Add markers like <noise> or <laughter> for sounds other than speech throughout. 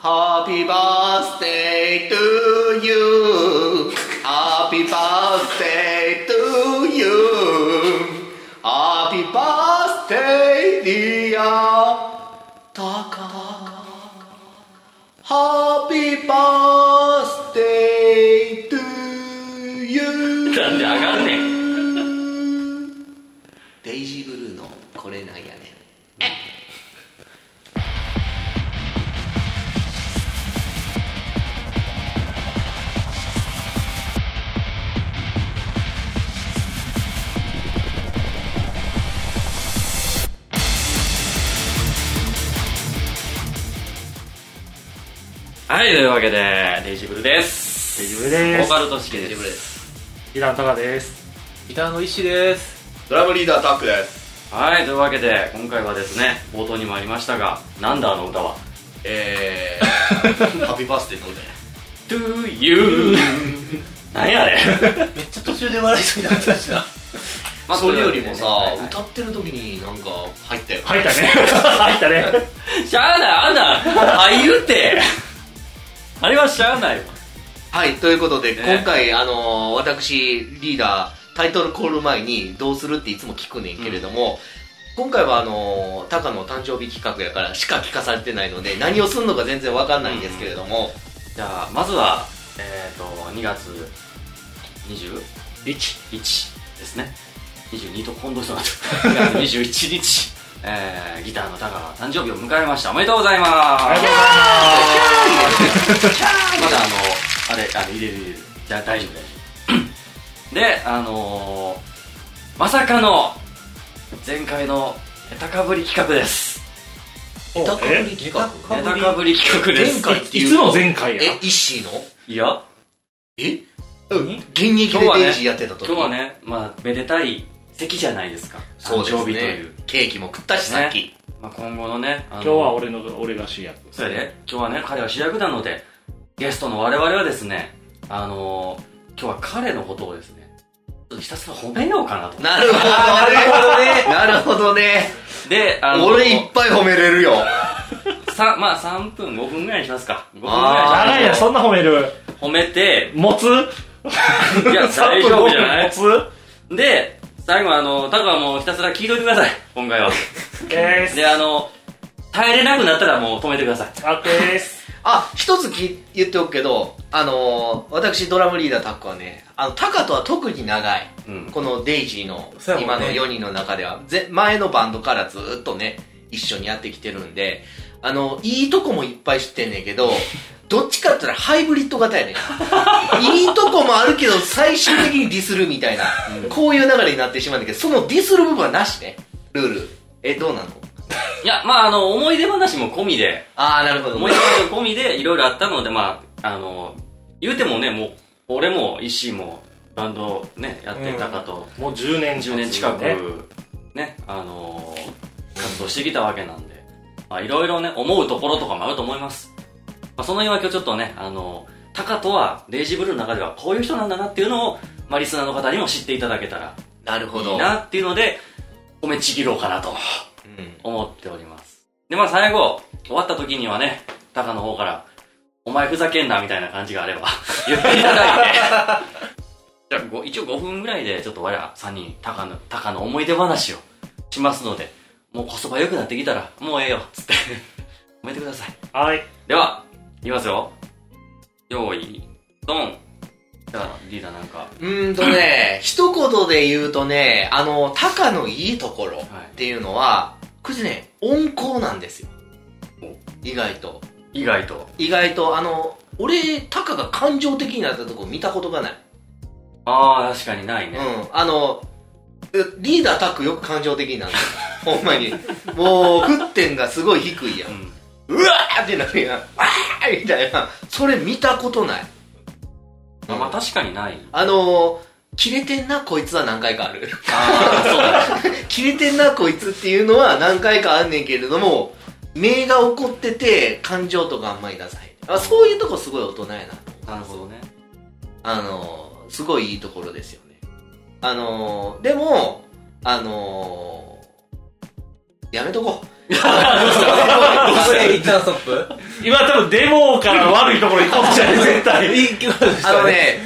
Happy birthday to you Happy birthday to you Happy birthday dear タカ Happy birthday to you なんで上がんね はいというわけでデイジブルです。デイジブルです。ボーカルとしけでデイジーブルすです。ギタータカです。ギターの石ですドラムリーダータックです。はいというわけで今回はですね冒頭にもありましたがなんだあの歌は？えー、<laughs> ハッピーバースデーの歌 To you 何やあれ？めっちゃ途中で笑いそうになったしな。まあそれよりもさ、はいはい歌ってる時になんか入ったよ。入ったね入ったねしゃあないあんな入るってあれはしゃあないわ。はいということで、ね。今回あのー私リーダータイトルコール前にどうするっていつも聞くねんけれども、今回はあのータカの誕生日企画やからしか聞かされてないので何をするのか全然わかんないんですけれども、じゃあまずはえっ、と2月21 1ですね。22と今度となった2月21日、えーギターのタカが誕生日を迎えました。おめでとうございます。ありがとうございます。まだあのあれあれ入れる入れるじゃあ大丈夫大丈夫であのーまさかの前回のネタかぶり企画です。ネタかぶり企画？ネタかぶり企画です。前回っていつの前回や？え石井の？いや。え？現役でデイジーやってた時。今日はねまあめでたい席じゃないですか。そうです誕生日といねう、ケーキも食ったしさっき、まあ、今後のねあの今日は俺の俺が主役。それで。今日はね彼は主役なのでゲストの我々はですねあのー今日は彼のことをですねちょっとひたすら褒めようかなと。なるほどね。<laughs> なるほどね。であの俺いっぱい褒めれるよ。<laughs> さまあ3分5分ぐらいにしますか。5分ぐらいあー。長いやそんな褒める。褒めて。持つ？<laughs> いや大丈夫じゃない？持つ？で最後あのタカはもうひたすら聞いといてください。今回はえーであの耐えれなくなったらもう止めてください。オッケーです。あ一つき言っておくけどあのー私ドラムリーダータックはねあのタカとは特に長い。うん。このデイジーのね。今の4人の中では。ぜ前のバンドからずっとね一緒にやってきてるんであのいいとこもいっぱい知ってんねんけど <laughs> どっちかって言ったらハイブリッド型やねん。<laughs> いいとこもあるけど最終的にディスるみたいな、こういう流れになってしまうんだけどそのディスる部分はなしね。ルール。えどうなの？いやまああの思い出話も込みで。ああなるほど思い出話も込みでいろいろあったのでまああの言うてもねもう俺も石井もバンドねやってたかと、もう10年10年近くねねあの活動してきたわけなんでまあいろいろね思うところとかもあると思います、まあ、その辺は今日ちょっとねあのタカとはデイジーブルーの中ではこういう人なんだなっていうのを、まあ、リスナーの方にも知っていただけたらなるほど。いいなっていうので褒めちぎろうかなとうん。思っております。でまあ最後終わった時にはねタカの方から「お前ふざけんな」みたいな感じがあれば <laughs> 言っていただいて。<laughs> じゃあご一応5分ぐらいでちょっと我ら3人タカのタカの思い出話をしますのでもうこそば良くなってきたらもうええよっつって <laughs> 褒めてくださいはいではいきますよ用意ドンじゃあリーダーなんかうーんとね、<laughs> 一言で言うとね、あの、タカのいいところっていうのは、これね、温厚なんですよ。意外と。意外と意外と、あの、俺、タカが感情的になったとこ見たことがない。ああ確かにないね、うん。あの、えリーダータックよく感情的になる。<laughs> ほんまに。もう、沸点がすごい低いやん。うんうわーってなるやん。あーみたいな。それ見たことない。まあまあ確かにないあの切れてんなこいつは何回かある。ああそう <laughs> 切れてんなこいつっていうのは何回かあんねんけれども目が怒ってて感情とかあんまり出さへんあそういうとこすごい大人やななるほどねあのすごいいいところですよねあのでもあのやめとこう <laughs> 一旦ストップ？今多分デモから悪いところ行こうとしてる、絶対。あのね、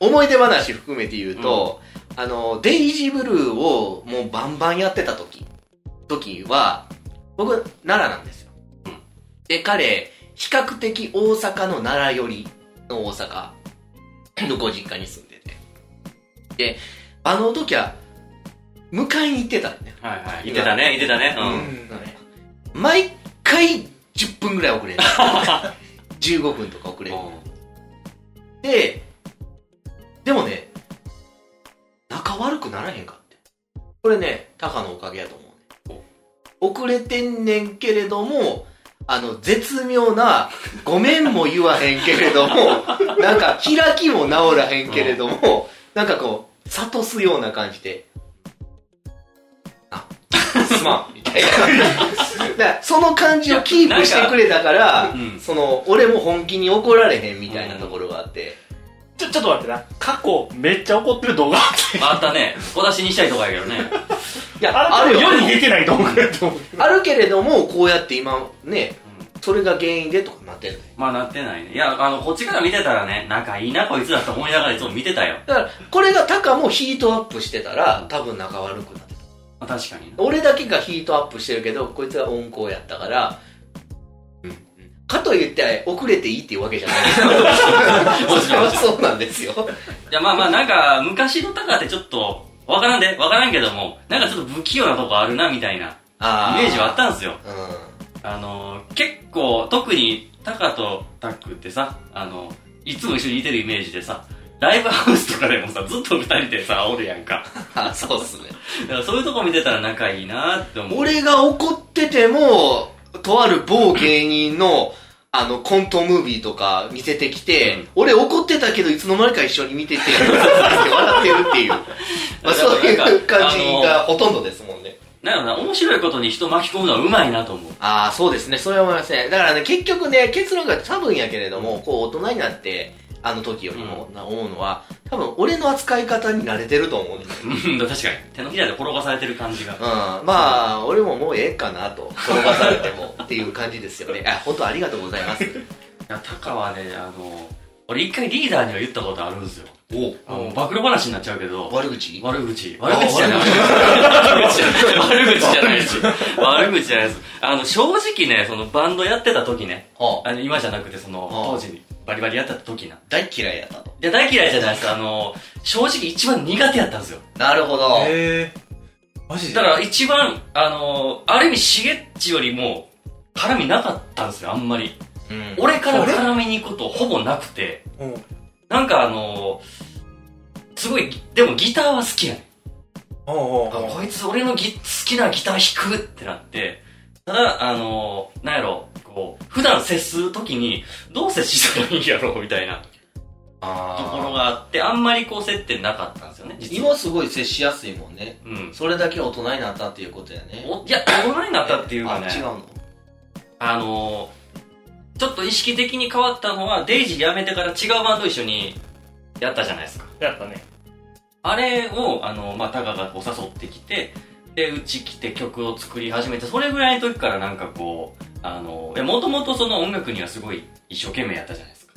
思い出話含めて言うと、あの、デイジーブルーをもうバンバンやってた時、時は、僕、奈良なんですよ。で、彼、比較的大阪の奈良寄りの大阪のご実家に住んでて。で、あの時は、迎えに行ってたんだよ。はいはい。言ってたね、言ってたね。うん。毎回10分ぐらい遅れる。<laughs> 15分とか遅れる。で、でもね、仲悪くならへんかって。これね、タカのおかげやと思うね。遅れてんねんけれども、あの、絶妙な、ごめんも言わへんけれども、<laughs> なんか、開きも直らへんけれども、なんかこう、諭すような感じで、あ、すまん、みたいな。だからその感じをキープしてくれたからうん、その、俺も本気に怒られへんみたいなところがあって、ちょ、ちょっと待ってな。過去、めっちゃ怒ってる動画あって。あったね。小出しにしたいとかやけどね。いや、あるよ世に出てない動画やと思う。あるけれども、こうやって今、ね、それが原因でとかなってんの？よ。まあなってないね。いや、あの、こっちから見てたらね、仲いいなこいつだと思いながらいつも見てたよ。だから、これがタカもヒートアップしてたら、多分仲悪くなってた。まあ確かにな。俺だけがヒートアップしてるけど、こいつが温厚やったから、うん。かといって、遅れていいっていうわけじゃないけど。もちろん <laughs> そうなんですよ。いや、まあまあ、なんか、昔のタカってちょっと、わからんで、わからんけども、なんかちょっと不器用なとこあるな、みたいな、イあメージはあったんですよ。うん。あの、結構、特に、タカとタックってさ、あの、いつも一緒にいてるイメージでさ、ライブハウスとかでもさ、ずっと二人でさ、おるやんか。<laughs> あ、そうっすね。だからそういうとこ見てたら仲いいなって思う。俺が怒ってても、とある某芸人の、あの、コントムービーとか見せてきて、うん俺怒ってたけど、いつの間にか一緒に見てて、笑ってるっていう。まあ、そういう感じがほとんどですもんね。なんやろな、面白いことに人巻き込むのはうまいなと思う。ああ、そうですね。それは思いますね。だからね、結局ね、結論が多分やけれども、こう、大人になって、あの時よりも、な思うのは、多分、俺の扱い方に慣れてると思うんですよ。うん、<laughs> 確かに。手のひらで転がされてる感じが。うん、まあ、俺ももうええかなと、転がされてもっていう感じですよね。<laughs> あ、本当ありがとうございます。いや、タカはね、あの、俺一回リーダーには言ったことあるんですよ。おあの、暴露話になっちゃうけど、悪口？悪口。あ悪口じゃない。<laughs> 悪口じゃないです。悪口じゃないです。あの、正直ね、そのバンドやってた時ね、はあ、あの、今じゃなくて、その、当時にバリバリやってた時な。い大嫌いやったと。や、大嫌いじゃないです。あの、正直一番苦手やったんですよ。なるほど。へえマジで？だから一番、あの、ある意味、しげっちよりも、絡みなかったんですよ、あんまり。うん俺から絡みに行くことほぼなくて、うんなんかあのすごい、でもギターは好きやねん。おうおうおうこいつ俺のギ好きなギター弾くってなって、ただ、あのなんやろ、こう、普段接するときに、どう接したらいいんやろうみたいなあところーがあって、あんまりこう接点なかったんですよね、実は。今すごい接しやすいもんね。うん。それだけ大人になったっていうことやね。おいや、大人になったっていうかねあ、違うの？あのちょっと意識的に変わったのは、デイジー辞めてから違うバンド一緒にやったじゃないですか。やったね。あれを、あの、まあ、タカがこう誘ってきて、で、うち来て曲を作り始めて、それぐらいの時からなんかこう、あの、もともとその音楽にはすごい一生懸命やったじゃないですか。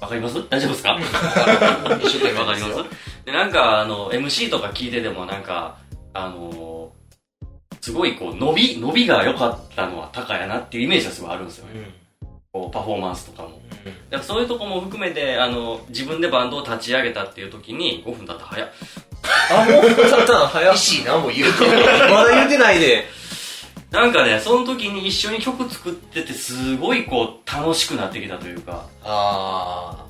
わかります？大丈夫ですか？<laughs> 一生懸命わかります？で、なんか、あの、MC とか聞いててもなんか、あの、すごいこう、伸び、伸びが良かったのはタカやなっていうイメージがすごいあるんですよね。こう、パフォーマンスとかも。だからそういうとこも含めて、あの、自分でバンドを立ち上げたっていう時に、5分経ったら早っ。あ、もう経ったの早っ。石井何も言うてない。<laughs> まだ言うてないで。なんかね、その時に一緒に曲作ってて、すごいこう、楽しくなってきたというか、あ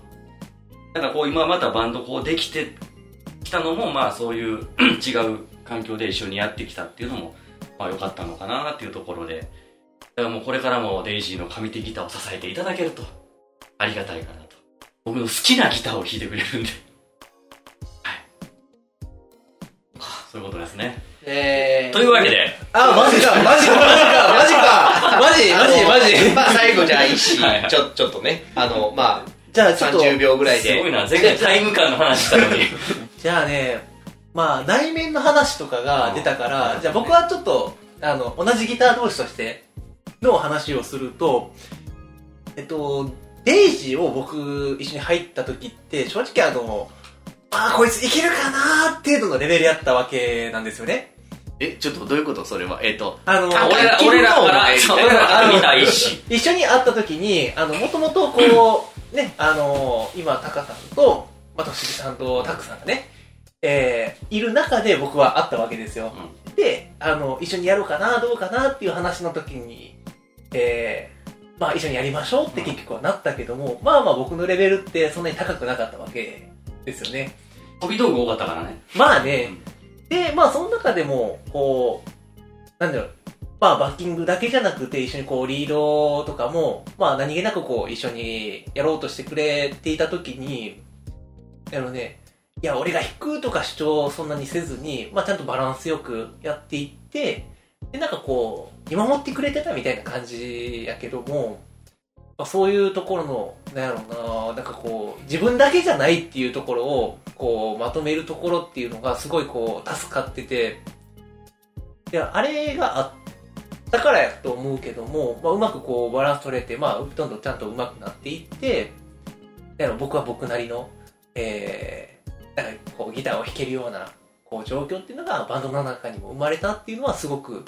なんかこう、今またバンドこうできてきたのも、まあそういう <clears throat> 違う環境で一緒にやってきたっていうのも、まあ良かったのかなっていうところで、だからもうこれからもデイジーの上手ギターを支えていただけると、ありがたいかなと。僕の好きなギターを弾いてくれるんで。はい。そういうことですね。ー。えー。というわけで、あ、マジか、マジか、マジか、マジか、マジ、マジ、マジ。まあ最後じゃあ石井はいはいちょ、ちょっとね、あの、まじゃああちょっと、30秒ぐらいで。すごいな、前回タイム感の話したのに。<laughs> じゃあね、まあ内面の話とかが出たから、じゃあ僕はちょっと、あの、同じギター同士としての話をすると、えっと、デイジーを僕一緒に入った時って、正直あの、ああ、こいついけるかなー程度のレベルやったわけなんですよね。え、ちょっとどういうこと？それは。えっ、と、あの、あ俺ら、俺らから、俺らから見たいし。一緒に会った時に、あの、もともとこう、ね、あの今、タカさんと、またしぎさんとタクさんがね、えー、いる中で僕は会ったわけですよ。で、あの、一緒にやろうかな、どうかなっていう話の時に、えー、まあ一緒にやりましょうって結局はなったけども、まあまあ僕のレベルってそんなに高くなかったわけですよね。飛び道具多かったからね。まあね、で、まあその中でも、こう、なんだろう、まあバッキングだけじゃなくて一緒にこうリードとかも、まあ何気なくこう一緒にやろうとしてくれていた時に、あのね、いや俺が弾くとか主張をそんなにせずに、まあちゃんとバランスよくやっていって、でなんかこう、見守ってくれてたみたいな感じやけども、まあ、そういうところの、なんやろうな、なんかこう、自分だけじゃないっていうところを、こう、まとめるところっていうのがすごいこう、助かってて、いや、あれがあったからやと思うけども、まあ、うまくこう、バランス取れて、まあ、どんどんちゃんとうまくなっていって、だから僕は僕なりの、えー、なんかこう、ギターを弾けるような、こう、状況っていうのがバンドの中にも生まれたっていうのはすごく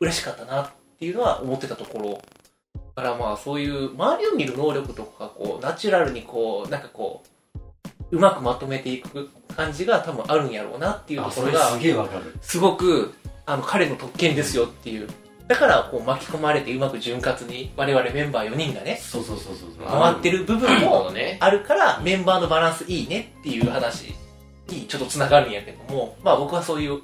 嬉しかったなっていうのは思ってたところ。だからまあ、そういう、周りを見る能力とか、こう、ナチュラルにこう、なんかこう、うまくまとめていく感じが多分あるんやろうなっていうところが、すげえわかる。すごく、あの、彼の特権ですよっていう。だから、こう、巻き込まれてうまく潤滑に、我々メンバー4人がね、そうそうそうそう。回ってる部分も。あるから、メンバーのバランスいいねっていう話にちょっと繋がるんやけども、まあ僕はそういう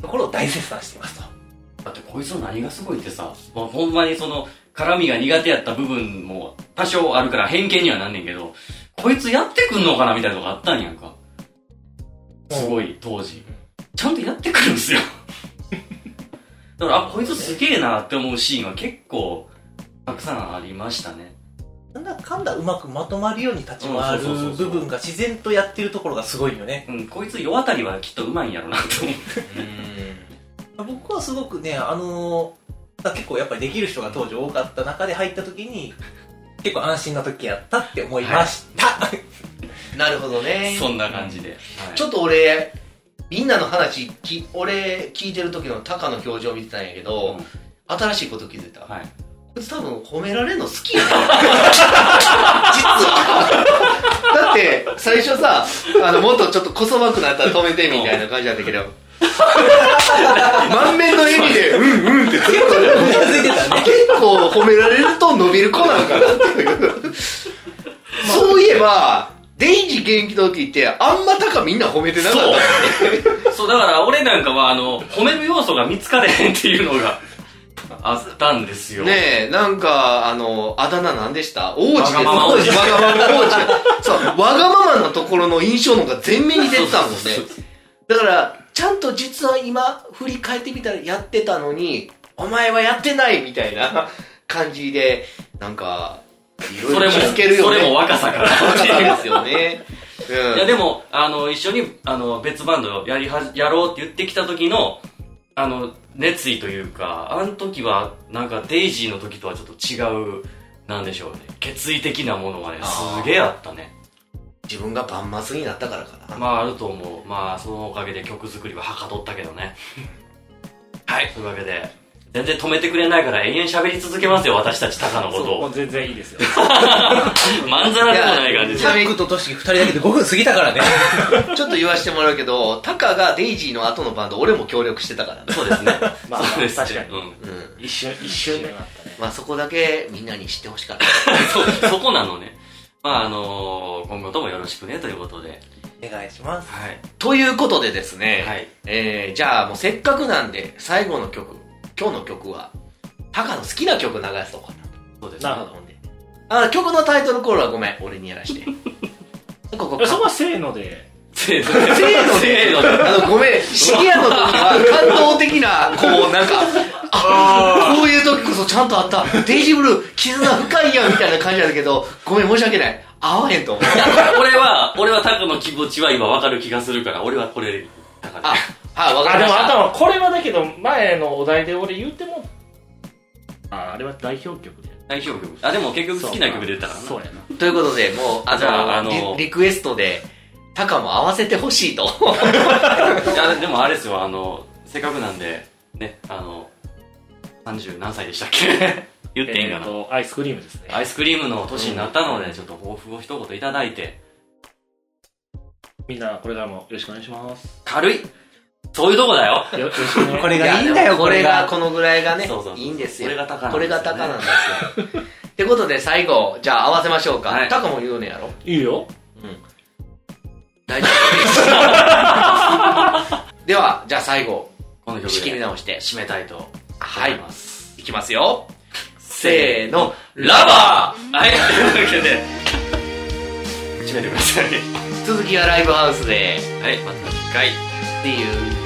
ところを大絶賛していますと。だってこいつの何がすごいってさ、まあ、ほんまにその、絡みが苦手やった部分も多少あるから偏見にはなんねんけど、こいつやってくんのかなみたいなのがあったんやんか。すごい、当時。ちゃんとやってくるんですよ。<laughs> だから、あ、こいつすげえなって思うシーンは結構、たくさんありましたね。なんだかんだうまくまとまるように立ち回る部分が自然とやってるところがすごいよね。うん、こいつ世渡りはきっとうまいんやろなって思う。僕はすごくね、あのー結構やっぱりできる人が当時多かった中で入った時に、結構安心な時やったって思いました。なるほどね。そんな感じで。ちょっと俺、みんなの話き、俺聞いてる時のタカの表情見てたんやけど、うん新しいこと気づいた。はい。こいつ多分褒められるの好きやね <laughs> 実は。だって、最初さ、あの、もっとちょっとこそばくなったら止めてみたいな感じだったけど、<laughs> 満面の笑みで、うんうんってずっと、いてたね。結構褒められると伸びる子なんかなっていう。そういえば、デイジ元気の時って、あんまタカみんな褒めてなかった。そう、だから俺なんかは、あの、褒める要素が見つかれへんっていうのがあったんですよ。ねえ、なんか、あの、あだ名何でした？王子です。わがまま王子わがまま王子。そう、わがままなところの印象の方が全面に出てたもんね。だから、ちゃんと実は今、振り返ってみたらやってたのに、お前はやってないみたいな <laughs> 感じで、なんか、いろいろそれも、気づけるよね。それも若さから。若さですよね。<laughs> うん。いやでも、あの、一緒に、あの、別バンドやりはじ、やろうって言ってきた時の、あの、熱意というか、あの時は、なんかデイジーの時とはちょっと違う、なんでしょうね。決意的なものがね、すげえあったね。自分がバンマスになったからかな。まああると思う。まあそのおかげで曲作りははかどったけどね。<laughs> はい。というわけで、全然止めてくれないから永遠喋り続けますよ、私たちタカのことを。もう全然いいですよ。<laughs> まんざらでもない感じでジャックとトシキ二人だけで5分過ぎたからね。ちょっと言わせてもらうけど、タカがデイジーの後のバンド、俺も協力してたからね。そうですね。<laughs> まあそうですね確かにうん。うん。一瞬、一瞬でなったね。まあそこだけみんなに知ってほしかった。そ、そこなのね。まああの今後ともよろしくね、ということで。お願いします。はい。ということでですね、はい。えー、じゃあもうせっかくなんで、最後の曲、今日の曲は、タカの好きな曲流すとかそうですなるほど。な。あ、曲のタイトルコールはごめん、俺にやらして。<laughs> ここえそこはせーので。せーのせーのでせーので。あの、ごめん、シゲアの時は感動的な、こう、なんか、あ、こういう時こそちゃんとあった。デイジーブルー、絆深いやん、みたいな感じなんだけど、ごめん、申し訳ない。合わへんと思う。俺は、俺はタカの気持ちは今わかる気がするから、俺はこれ、タカで。あ、はいわかあでもりましたあとはこれはだけど前のお題で俺言ってもああれは代表曲で代表曲あでも結局好きな曲で言ったからなそうやなということでもうあじゃああののリリクエストでタカも合わせてほしいと。<laughs> いやでもあれですよ。あのせっかくなんでねあの30何歳でしたっけ？<laughs> 言っていいんかな、えーとアイスクリームですね。アイスクリームの年になったので、ちょっと抱負を一言いただいて、みんなこれからもよろしくお願いします。軽い？そういうとこだよ。よよろしくね <laughs> これがいいんだよ、これがここのぐらいがねそうそうそう。いいんですよ。これがタカなんですよね。これがタカなんですよ。ってことで最後じゃあ合わせましょうか、はい。タカも言うねやろ。いいよ大丈夫です。<laughs> ではじゃあ最後この曲仕切りで直して締めたいと思はいいます。い。きますよ。せーのラバはい、というわけで、<laughs> 締めてください。ー続きはライブハウスで。はい、また次回。っていう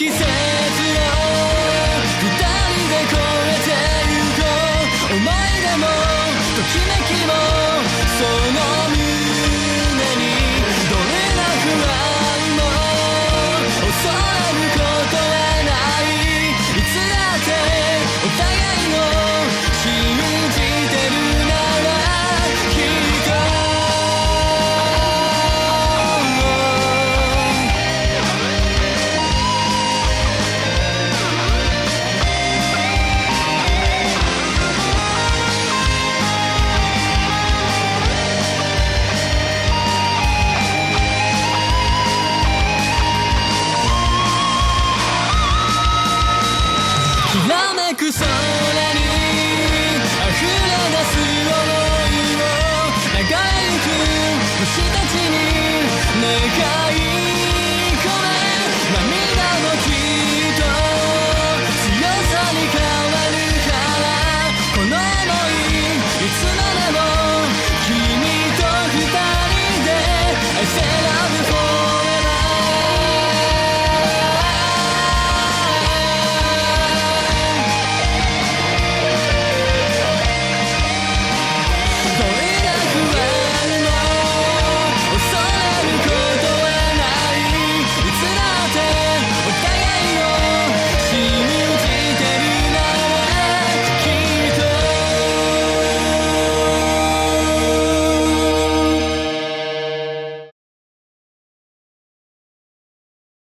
巡る